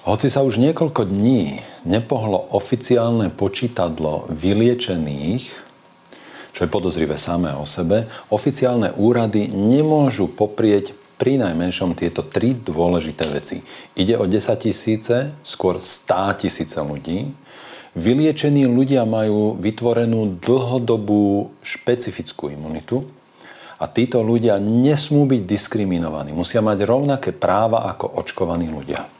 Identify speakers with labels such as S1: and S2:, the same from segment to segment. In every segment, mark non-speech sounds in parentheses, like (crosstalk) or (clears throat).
S1: Hoci sa už niekoľko dní nepohlo oficiálne počítadlo vyliečených, čo je podozrivé samé o sebe, oficiálne úrady nemôžu poprieť pri najmenšom tieto tri dôležité veci. Ide o 10 tisíce, skôr 100 tisíce ľudí. Vyliečení ľudia majú vytvorenú dlhodobú špecifickú imunitu a títo ľudia nesmú byť diskriminovaní. Musia mať rovnaké práva ako očkovaní ľudia.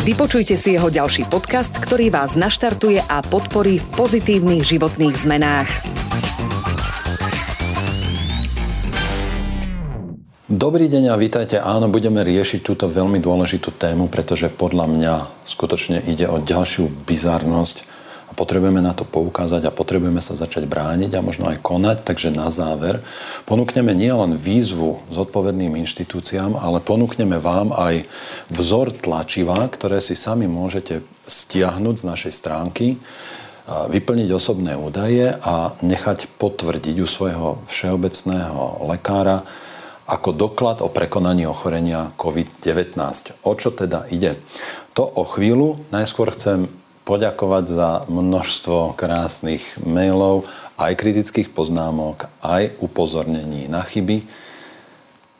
S2: Vypočujte si jeho ďalší podcast, ktorý vás naštartuje a podporí v pozitívnych životných zmenách.
S1: Dobrý deň a vítajte. Áno, budeme riešiť túto veľmi dôležitú tému, pretože podľa mňa skutočne ide o ďalšiu bizarnosť potrebujeme na to poukázať a potrebujeme sa začať brániť a možno aj konať. Takže na záver ponúkneme nielen výzvu zodpovedným inštitúciám, ale ponúkneme vám aj vzor tlačiva, ktoré si sami môžete stiahnuť z našej stránky, vyplniť osobné údaje a nechať potvrdiť u svojho všeobecného lekára ako doklad o prekonaní ochorenia COVID-19. O čo teda ide? To o chvíľu najskôr chcem poďakovať za množstvo krásnych mailov, aj kritických poznámok, aj upozornení na chyby.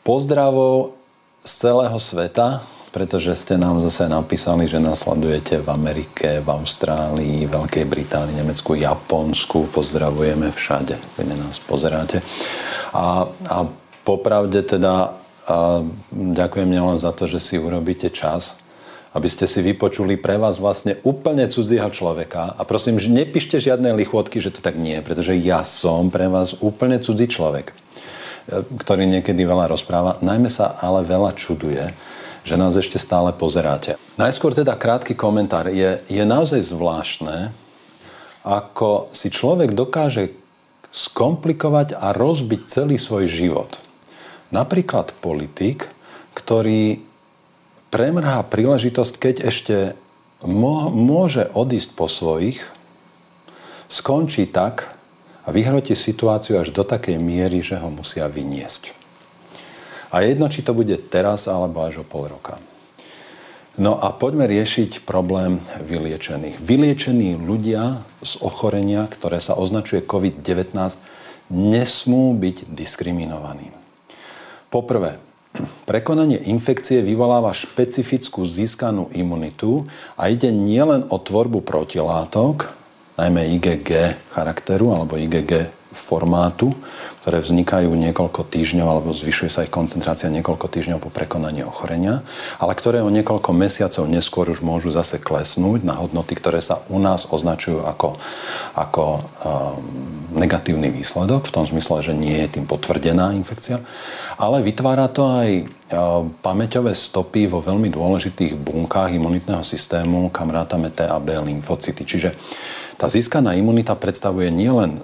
S1: Pozdravov z celého sveta, pretože ste nám zase napísali, že nasledujete v Amerike, v Austrálii, Veľkej Británii, Nemecku, Japonsku. Pozdravujeme všade, kde nás pozeráte. A, a popravde teda a ďakujem nielen za to, že si urobíte čas aby ste si vypočuli pre vás vlastne úplne cudzieho človeka. A prosím, že nepíšte žiadne lichotky, že to tak nie, pretože ja som pre vás úplne cudzí človek, e, ktorý niekedy veľa rozpráva. Najmä sa ale veľa čuduje, že nás ešte stále pozeráte. Najskôr teda krátky komentár. Je, je naozaj zvláštne, ako si človek dokáže skomplikovať a rozbiť celý svoj život. Napríklad politik, ktorý premrhá príležitosť, keď ešte môže odísť po svojich, skončí tak a vyhrotí situáciu až do takej miery, že ho musia vyniesť. A jedno, či to bude teraz alebo až o pol roka. No a poďme riešiť problém vyliečených. Vyliečení ľudia z ochorenia, ktoré sa označuje COVID-19, nesmú byť diskriminovaní. Poprvé, Prekonanie infekcie vyvoláva špecifickú získanú imunitu a ide nielen o tvorbu protilátok, najmä IgG charakteru alebo IgG formátu, ktoré vznikajú niekoľko týždňov alebo zvyšuje sa ich koncentrácia niekoľko týždňov po prekonaní ochorenia, ale ktoré o niekoľko mesiacov neskôr už môžu zase klesnúť na hodnoty, ktoré sa u nás označujú ako, ako um, negatívny výsledok, v tom zmysle, že nie je tým potvrdená infekcia, ale vytvára to aj um, pamäťové stopy vo veľmi dôležitých bunkách imunitného systému, kam rátame T a B lymfocyty. Čiže tá získaná imunita predstavuje nielen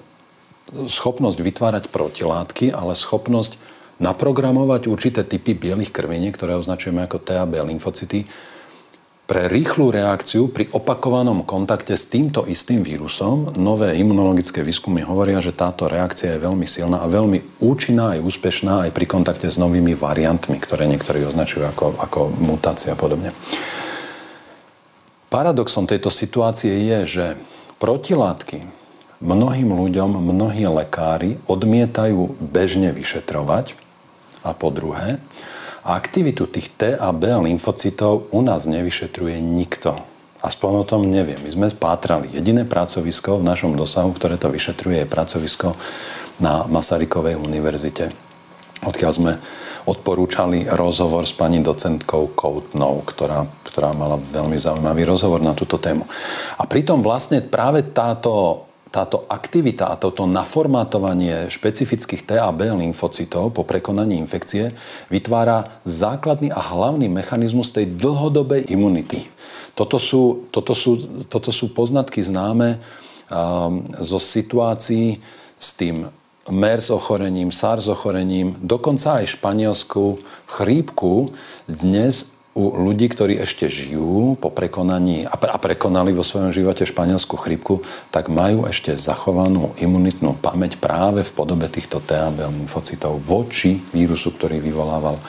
S1: schopnosť vytvárať protilátky, ale schopnosť naprogramovať určité typy bielých krviniek, ktoré označujeme ako TAB lymfocyty, pre rýchlu reakciu pri opakovanom kontakte s týmto istým vírusom nové imunologické výskumy hovoria, že táto reakcia je veľmi silná a veľmi účinná aj úspešná aj pri kontakte s novými variantmi, ktoré niektorí označujú ako, ako mutácia a podobne. Paradoxom tejto situácie je, že protilátky mnohým ľuďom, mnohí lekári odmietajú bežne vyšetrovať a po druhé, aktivitu tých T a B lymfocytov u nás nevyšetruje nikto. Aspoň o tom neviem. My sme spátrali. Jediné pracovisko v našom dosahu, ktoré to vyšetruje, je pracovisko na Masarykovej univerzite, odkiaľ sme odporúčali rozhovor s pani docentkou Koutnou, ktorá, ktorá mala veľmi zaujímavý rozhovor na túto tému. A pritom vlastne práve táto táto aktivita a toto naformátovanie špecifických T a B lymfocytov po prekonaní infekcie vytvára základný a hlavný mechanizmus tej dlhodobej imunity. Toto sú, toto sú, toto sú poznatky známe um, zo situácií s tým MERS ochorením, SARS ochorením, dokonca aj španielskú chrípku dnes u ľudí, ktorí ešte žijú po prekonaní a prekonali vo svojom živote španielskú chrípku, tak majú ešte zachovanú imunitnú pamäť práve v podobe týchto TAB lymfocytov voči vírusu, ktorý vyvolával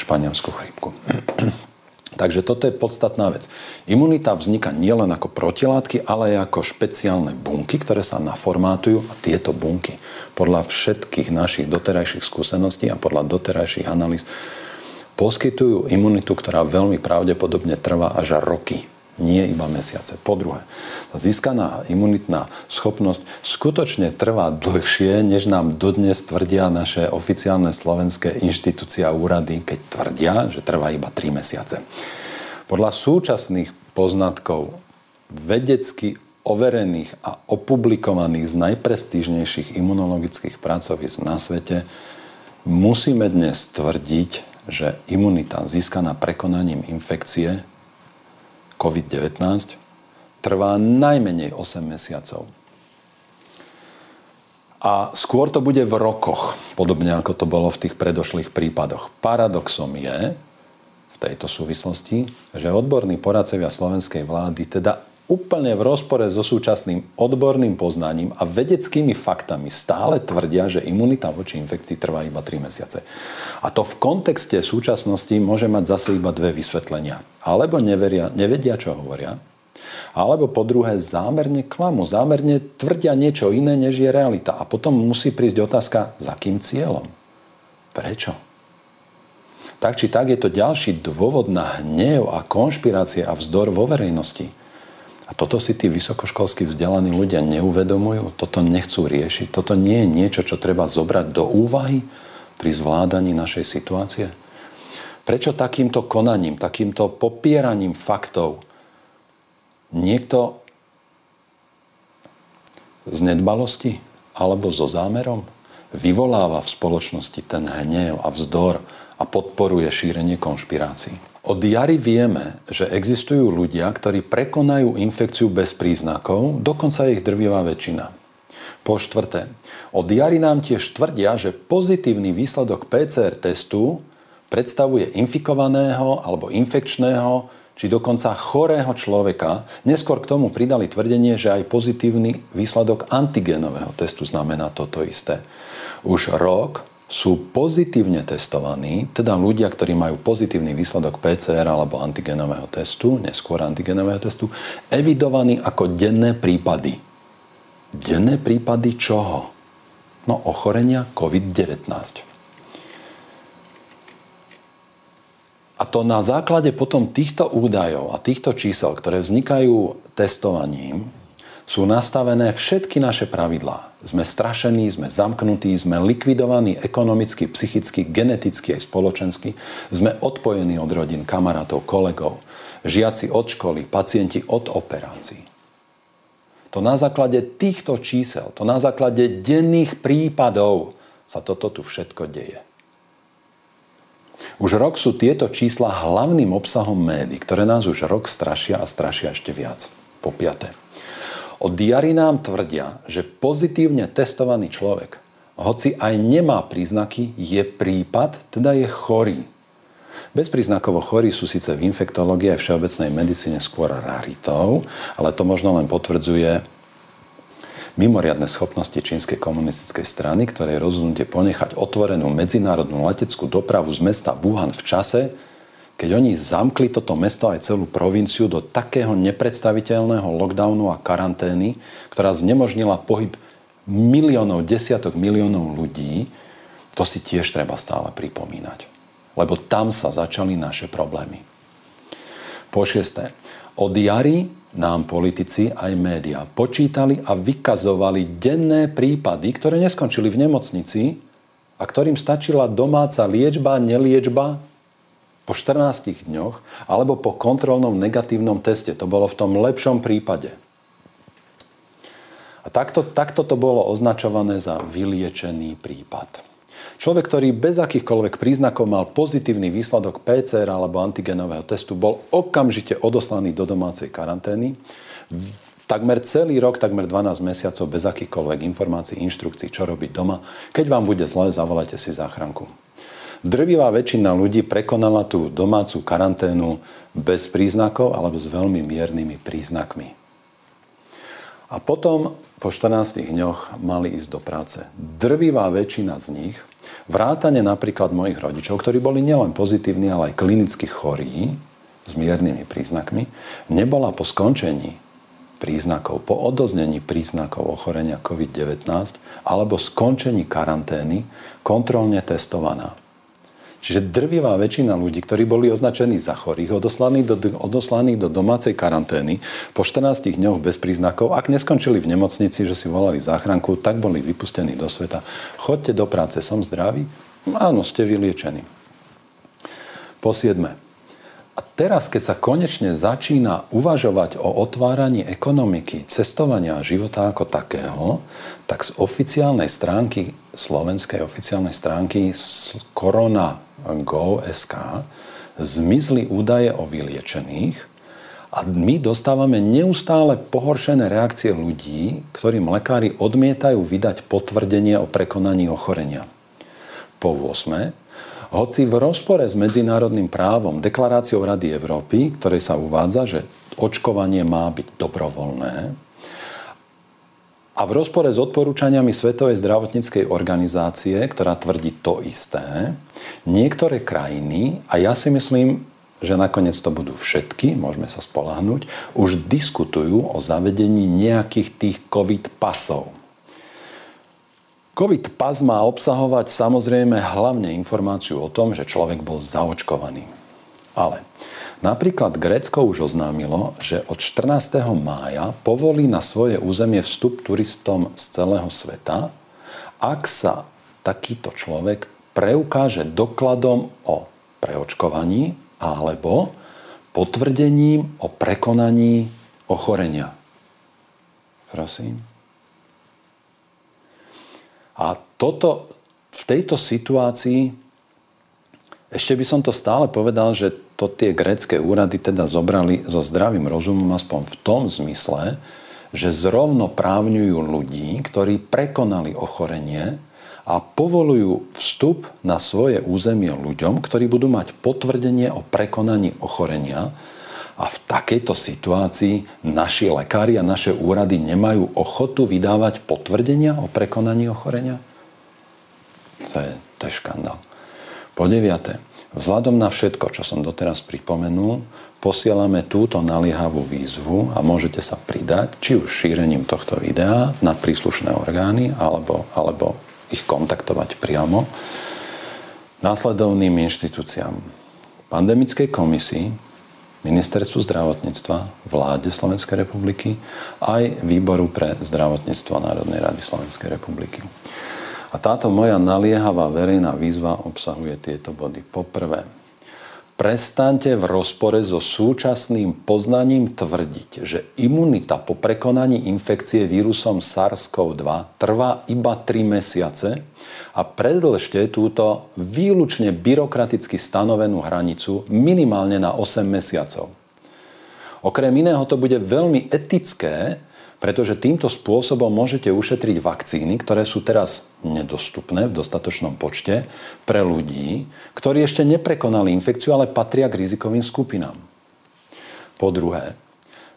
S1: španielskú chrípku. (clears throat) Takže toto je podstatná vec. Imunita vzniká nielen ako protilátky, ale aj ako špeciálne bunky, ktoré sa naformátujú a tieto bunky podľa všetkých našich doterajších skúseností a podľa doterajších analýz poskytujú imunitu, ktorá veľmi pravdepodobne trvá až roky, nie iba mesiace. Po druhé, tá získaná imunitná schopnosť skutočne trvá dlhšie, než nám dodnes tvrdia naše oficiálne slovenské inštitúcie a úrady, keď tvrdia, že trvá iba 3 mesiace. Podľa súčasných poznatkov vedecky overených a opublikovaných z najprestížnejších imunologických pracovíc na svete musíme dnes tvrdiť, že imunita získaná prekonaním infekcie COVID-19 trvá najmenej 8 mesiacov. A skôr to bude v rokoch, podobne ako to bolo v tých predošlých prípadoch. Paradoxom je v tejto súvislosti, že odborní poradcevia slovenskej vlády teda úplne v rozpore so súčasným odborným poznaním a vedeckými faktami stále tvrdia, že imunita voči infekcii trvá iba 3 mesiace. A to v kontexte súčasnosti môže mať zase iba dve vysvetlenia. Alebo neveria, nevedia, čo hovoria, alebo po druhé zámerne klamu, zámerne tvrdia niečo iné, než je realita. A potom musí prísť otázka, za kým cieľom? Prečo? Tak či tak je to ďalší dôvod na hnev a konšpirácie a vzdor vo verejnosti – a toto si tí vysokoškolskí vzdelaní ľudia neuvedomujú, toto nechcú riešiť, toto nie je niečo, čo treba zobrať do úvahy pri zvládaní našej situácie. Prečo takýmto konaním, takýmto popieraním faktov niekto z nedbalosti alebo so zámerom vyvoláva v spoločnosti ten hnev a vzdor a podporuje šírenie konšpirácií? Od jary vieme, že existujú ľudia, ktorí prekonajú infekciu bez príznakov, dokonca ich drvivá väčšina. Po štvrté, od jary nám tiež tvrdia, že pozitívny výsledok PCR testu predstavuje infikovaného alebo infekčného či dokonca chorého človeka. Neskôr k tomu pridali tvrdenie, že aj pozitívny výsledok antigenového testu znamená toto isté. Už rok sú pozitívne testovaní, teda ľudia, ktorí majú pozitívny výsledok PCR alebo antigenového testu, neskôr antigenového testu, evidovaní ako denné prípady. Denné prípady čoho? No ochorenia COVID-19. A to na základe potom týchto údajov a týchto čísel, ktoré vznikajú testovaním, sú nastavené všetky naše pravidlá. Sme strašení, sme zamknutí, sme likvidovaní ekonomicky, psychicky, geneticky aj spoločensky. Sme odpojení od rodín, kamarátov, kolegov, žiaci od školy, pacienti od operácií. To na základe týchto čísel, to na základe denných prípadov sa toto tu všetko deje. Už rok sú tieto čísla hlavným obsahom médií, ktoré nás už rok strašia a strašia ešte viac. Po piaté. O diari nám tvrdia, že pozitívne testovaný človek, hoci aj nemá príznaky, je prípad, teda je chorý. Bezpríznakovo chorí sú síce v infektológii a všeobecnej medicíne skôr raritou, ale to možno len potvrdzuje mimoriadne schopnosti čínskej komunistickej strany, ktoré je rozhodnutie ponechať otvorenú medzinárodnú leteckú dopravu z mesta Wuhan v čase, keď oni zamkli toto mesto aj celú provinciu do takého nepredstaviteľného lockdownu a karantény, ktorá znemožnila pohyb miliónov, desiatok miliónov ľudí, to si tiež treba stále pripomínať. Lebo tam sa začali naše problémy. Po šiesté, od jary nám politici aj médiá počítali a vykazovali denné prípady, ktoré neskončili v nemocnici a ktorým stačila domáca liečba, neliečba po 14 dňoch alebo po kontrolnom negatívnom teste. To bolo v tom lepšom prípade. A takto, takto to bolo označované za vyliečený prípad. Človek, ktorý bez akýchkoľvek príznakov mal pozitívny výsledok PCR alebo antigenového testu, bol okamžite odoslaný do domácej karantény. Takmer celý rok, takmer 12 mesiacov bez akýchkoľvek informácií, inštrukcií, čo robiť doma. Keď vám bude zle, zavolajte si záchranku. Drvivá väčšina ľudí prekonala tú domácu karanténu bez príznakov alebo s veľmi miernymi príznakmi. A potom po 14 dňoch mali ísť do práce. Drvivá väčšina z nich, vrátane napríklad mojich rodičov, ktorí boli nielen pozitívni, ale aj klinicky chorí s miernymi príznakmi, nebola po skončení príznakov, po odoznení príznakov ochorenia COVID-19 alebo skončení karantény kontrolne testovaná. Čiže drvivá väčšina ľudí, ktorí boli označení za chorých, odoslaní do, odoslaní do domácej karantény po 14 dňoch bez príznakov, ak neskončili v nemocnici, že si volali záchranku, tak boli vypustení do sveta. Chodte do práce, som zdravý? Áno, ste vyliečení. Po siedme. A teraz, keď sa konečne začína uvažovať o otváraní ekonomiky, cestovania a života ako takého, tak z oficiálnej stránky, slovenskej oficiálnej stránky Corona Go.sk zmizli údaje o vyliečených a my dostávame neustále pohoršené reakcie ľudí, ktorým lekári odmietajú vydať potvrdenie o prekonaní ochorenia. Po 8 hoci v rozpore s medzinárodným právom, deklaráciou Rady Európy, ktorej sa uvádza, že očkovanie má byť dobrovoľné, a v rozpore s odporúčaniami Svetovej zdravotníckej organizácie, ktorá tvrdí to isté, niektoré krajiny, a ja si myslím, že nakoniec to budú všetky, môžeme sa spolahnúť, už diskutujú o zavedení nejakých tých COVID pasov. COVID pas má obsahovať samozrejme hlavne informáciu o tom, že človek bol zaočkovaný. Ale napríklad Grécko už oznámilo, že od 14. mája povolí na svoje územie vstup turistom z celého sveta, ak sa takýto človek preukáže dokladom o preočkovaní alebo potvrdením o prekonaní ochorenia. Prosím. A toto v tejto situácii, ešte by som to stále povedal, že to tie grecké úrady teda zobrali so zdravým rozumom aspoň v tom zmysle, že zrovnoprávňujú ľudí, ktorí prekonali ochorenie a povolujú vstup na svoje územie ľuďom, ktorí budú mať potvrdenie o prekonaní ochorenia, a v takejto situácii naši lekári a naše úrady nemajú ochotu vydávať potvrdenia o prekonaní ochorenia? To je, to je škandál. Po deviate, vzhľadom na všetko, čo som doteraz pripomenul, posielame túto naliehavú výzvu a môžete sa pridať, či už šírením tohto videa na príslušné orgány, alebo, alebo ich kontaktovať priamo následovným inštitúciám. Pandemickej komisii, Ministerstvu zdravotníctva, vláde Slovenskej republiky, aj Výboru pre zdravotníctvo Národnej rady Slovenskej republiky. A táto moja naliehavá verejná výzva obsahuje tieto body. Poprvé, Prestaňte v rozpore so súčasným poznaním tvrdiť, že imunita po prekonaní infekcie vírusom SARS-CoV-2 trvá iba 3 mesiace a predlžte túto výlučne byrokraticky stanovenú hranicu minimálne na 8 mesiacov. Okrem iného to bude veľmi etické, pretože týmto spôsobom môžete ušetriť vakcíny, ktoré sú teraz nedostupné v dostatočnom počte pre ľudí, ktorí ešte neprekonali infekciu, ale patria k rizikovým skupinám. Po druhé,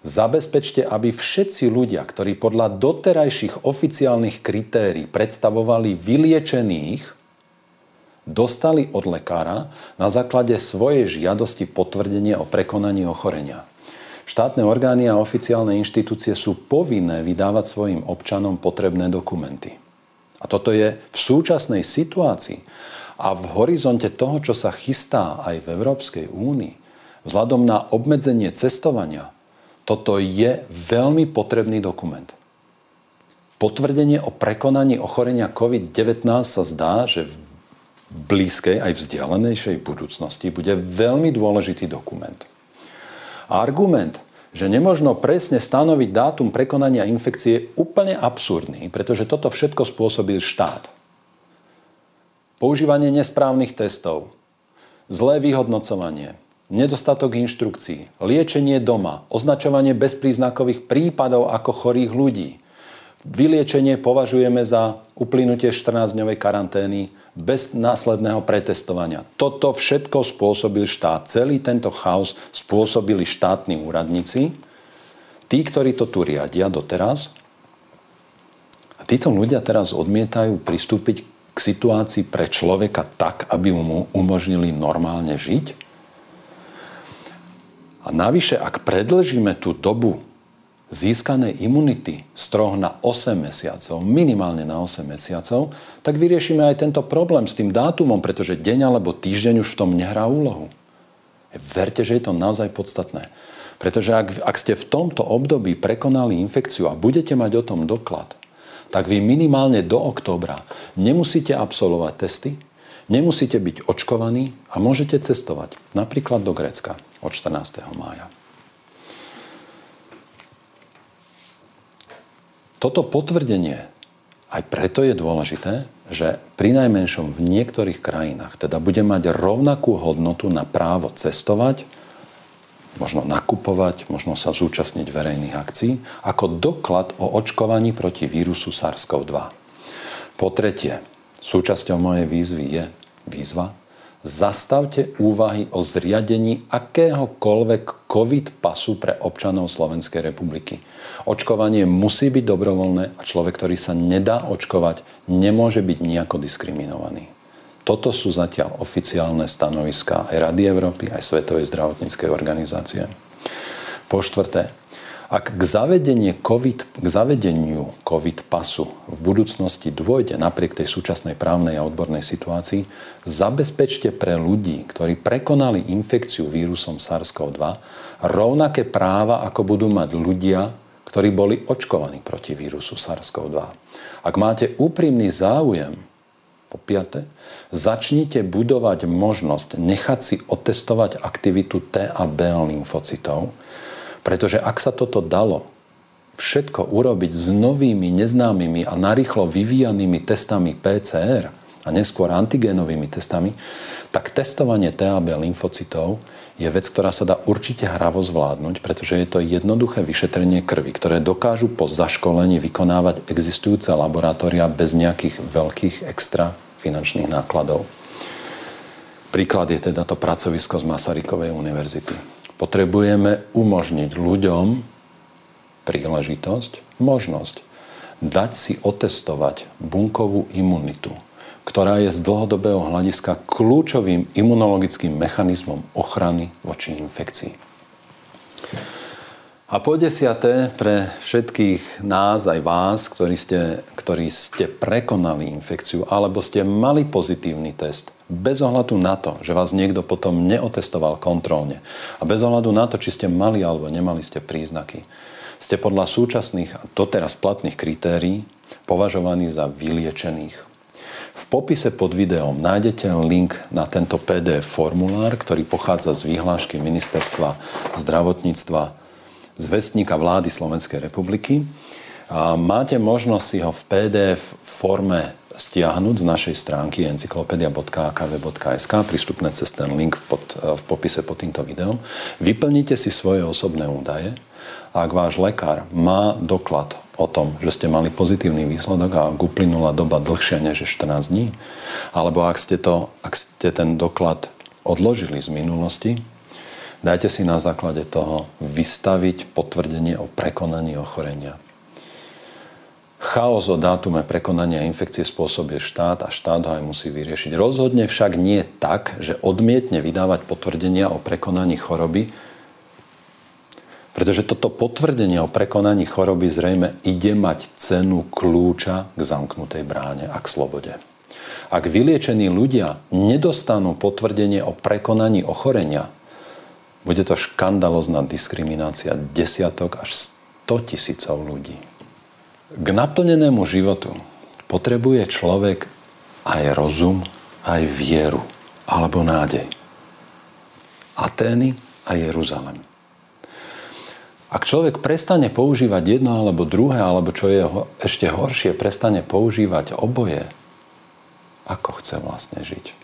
S1: zabezpečte, aby všetci ľudia, ktorí podľa doterajších oficiálnych kritérií predstavovali vyliečených, dostali od lekára na základe svojej žiadosti potvrdenie o prekonaní ochorenia. Štátne orgány a oficiálne inštitúcie sú povinné vydávať svojim občanom potrebné dokumenty. A toto je v súčasnej situácii a v horizonte toho, čo sa chystá aj v Európskej únii, vzhľadom na obmedzenie cestovania, toto je veľmi potrebný dokument. Potvrdenie o prekonaní ochorenia COVID-19 sa zdá, že v blízkej aj vzdialenejšej budúcnosti bude veľmi dôležitý dokument. Argument, že nemožno presne stanoviť dátum prekonania infekcie je úplne absurdný, pretože toto všetko spôsobil štát. používanie nesprávnych testov, zlé vyhodnocovanie, nedostatok inštrukcií, liečenie doma, označovanie bezpríznakových prípadov ako chorých ľudí. Vyliečenie považujeme za uplynutie 14-dňovej karantény bez následného pretestovania. Toto všetko spôsobil štát. Celý tento chaos spôsobili štátni úradníci, tí, ktorí to tu riadia doteraz. A títo ľudia teraz odmietajú pristúpiť k situácii pre človeka tak, aby mu umožnili normálne žiť. A navyše, ak predlžíme tú dobu získanej imunity z troch na 8 mesiacov, minimálne na 8 mesiacov, tak vyriešime aj tento problém s tým dátumom, pretože deň alebo týždeň už v tom nehrá úlohu. Verte, že je to naozaj podstatné. Pretože ak, ak ste v tomto období prekonali infekciu a budete mať o tom doklad, tak vy minimálne do októbra nemusíte absolvovať testy, Nemusíte byť očkovaní a môžete cestovať napríklad do Grécka od 14. mája. Toto potvrdenie aj preto je dôležité, že pri najmenšom v niektorých krajinách teda bude mať rovnakú hodnotu na právo cestovať, možno nakupovať, možno sa zúčastniť verejných akcií, ako doklad o očkovaní proti vírusu SARS-CoV-2. Po tretie, Súčasťou mojej výzvy je výzva Zastavte úvahy o zriadení akéhokoľvek COVID pasu pre občanov Slovenskej republiky. Očkovanie musí byť dobrovoľné a človek, ktorý sa nedá očkovať, nemôže byť nejako diskriminovaný. Toto sú zatiaľ oficiálne stanoviská aj Rady Európy, aj Svetovej zdravotníckej organizácie. Po štvrté, ak k, COVID, k zavedeniu COVID pasu v budúcnosti dôjde napriek tej súčasnej právnej a odbornej situácii, zabezpečte pre ľudí, ktorí prekonali infekciu vírusom SARS-CoV-2, rovnaké práva, ako budú mať ľudia, ktorí boli očkovaní proti vírusu SARS-CoV-2. Ak máte úprimný záujem, po piate, začnite budovať možnosť nechať si otestovať aktivitu T a B lymfocytov, pretože ak sa toto dalo všetko urobiť s novými, neznámymi a narýchlo vyvíjanými testami PCR a neskôr antigénovými testami, tak testovanie TAB lymfocytov je vec, ktorá sa dá určite hravo zvládnuť, pretože je to jednoduché vyšetrenie krvi, ktoré dokážu po zaškolení vykonávať existujúce laboratória bez nejakých veľkých extra finančných nákladov. Príklad je teda to pracovisko z Masarykovej univerzity. Potrebujeme umožniť ľuďom príležitosť, možnosť dať si otestovať bunkovú imunitu, ktorá je z dlhodobého hľadiska kľúčovým imunologickým mechanizmom ochrany voči infekcii. A po desiaté, pre všetkých nás, aj vás, ktorí ste, ktorí ste prekonali infekciu alebo ste mali pozitívny test, bez ohľadu na to, že vás niekto potom neotestoval kontrolne a bez ohľadu na to, či ste mali alebo nemali ste príznaky, ste podľa súčasných a doteraz platných kritérií považovaní za vyliečených. V popise pod videom nájdete link na tento PDF formulár, ktorý pochádza z výhlášky Ministerstva zdravotníctva z vestníka vlády Slovenskej republiky. A máte možnosť si ho v PDF forme stiahnuť z našej stránky encyklopedia.akv.sk, prístupné cez ten link v, pod, v popise pod týmto videom. Vyplnite si svoje osobné údaje ak váš lekár má doklad o tom, že ste mali pozitívny výsledok a uplynula doba dlhšia než 14 dní, alebo ak ste, to, ak ste ten doklad odložili z minulosti, dajte si na základe toho vystaviť potvrdenie o prekonaní ochorenia. Chaos o dátume prekonania infekcie spôsobuje štát a štát ho aj musí vyriešiť. Rozhodne však nie tak, že odmietne vydávať potvrdenia o prekonaní choroby, pretože toto potvrdenie o prekonaní choroby zrejme ide mať cenu kľúča k zamknutej bráne a k slobode. Ak vyliečení ľudia nedostanú potvrdenie o prekonaní ochorenia, bude to škandalozná diskriminácia desiatok až 100 tisícov ľudí. K naplnenému životu potrebuje človek aj rozum, aj vieru alebo nádej. Atény a Jeruzalem. Ak človek prestane používať jedno alebo druhé, alebo čo je ešte horšie, prestane používať oboje, ako chce vlastne žiť.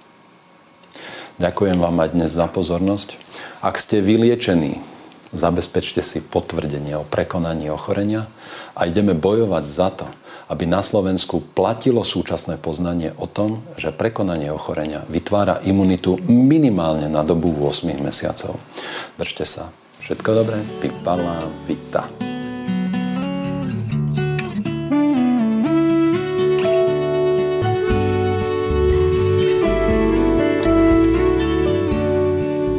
S1: Ďakujem vám aj dnes za pozornosť. Ak ste vyliečení, zabezpečte si potvrdenie o prekonaní ochorenia a ideme bojovať za to, aby na Slovensku platilo súčasné poznanie o tom, že prekonanie ochorenia vytvára imunitu minimálne na dobu 8 mesiacov. Držte sa. Všetko dobré. Pipala Vita.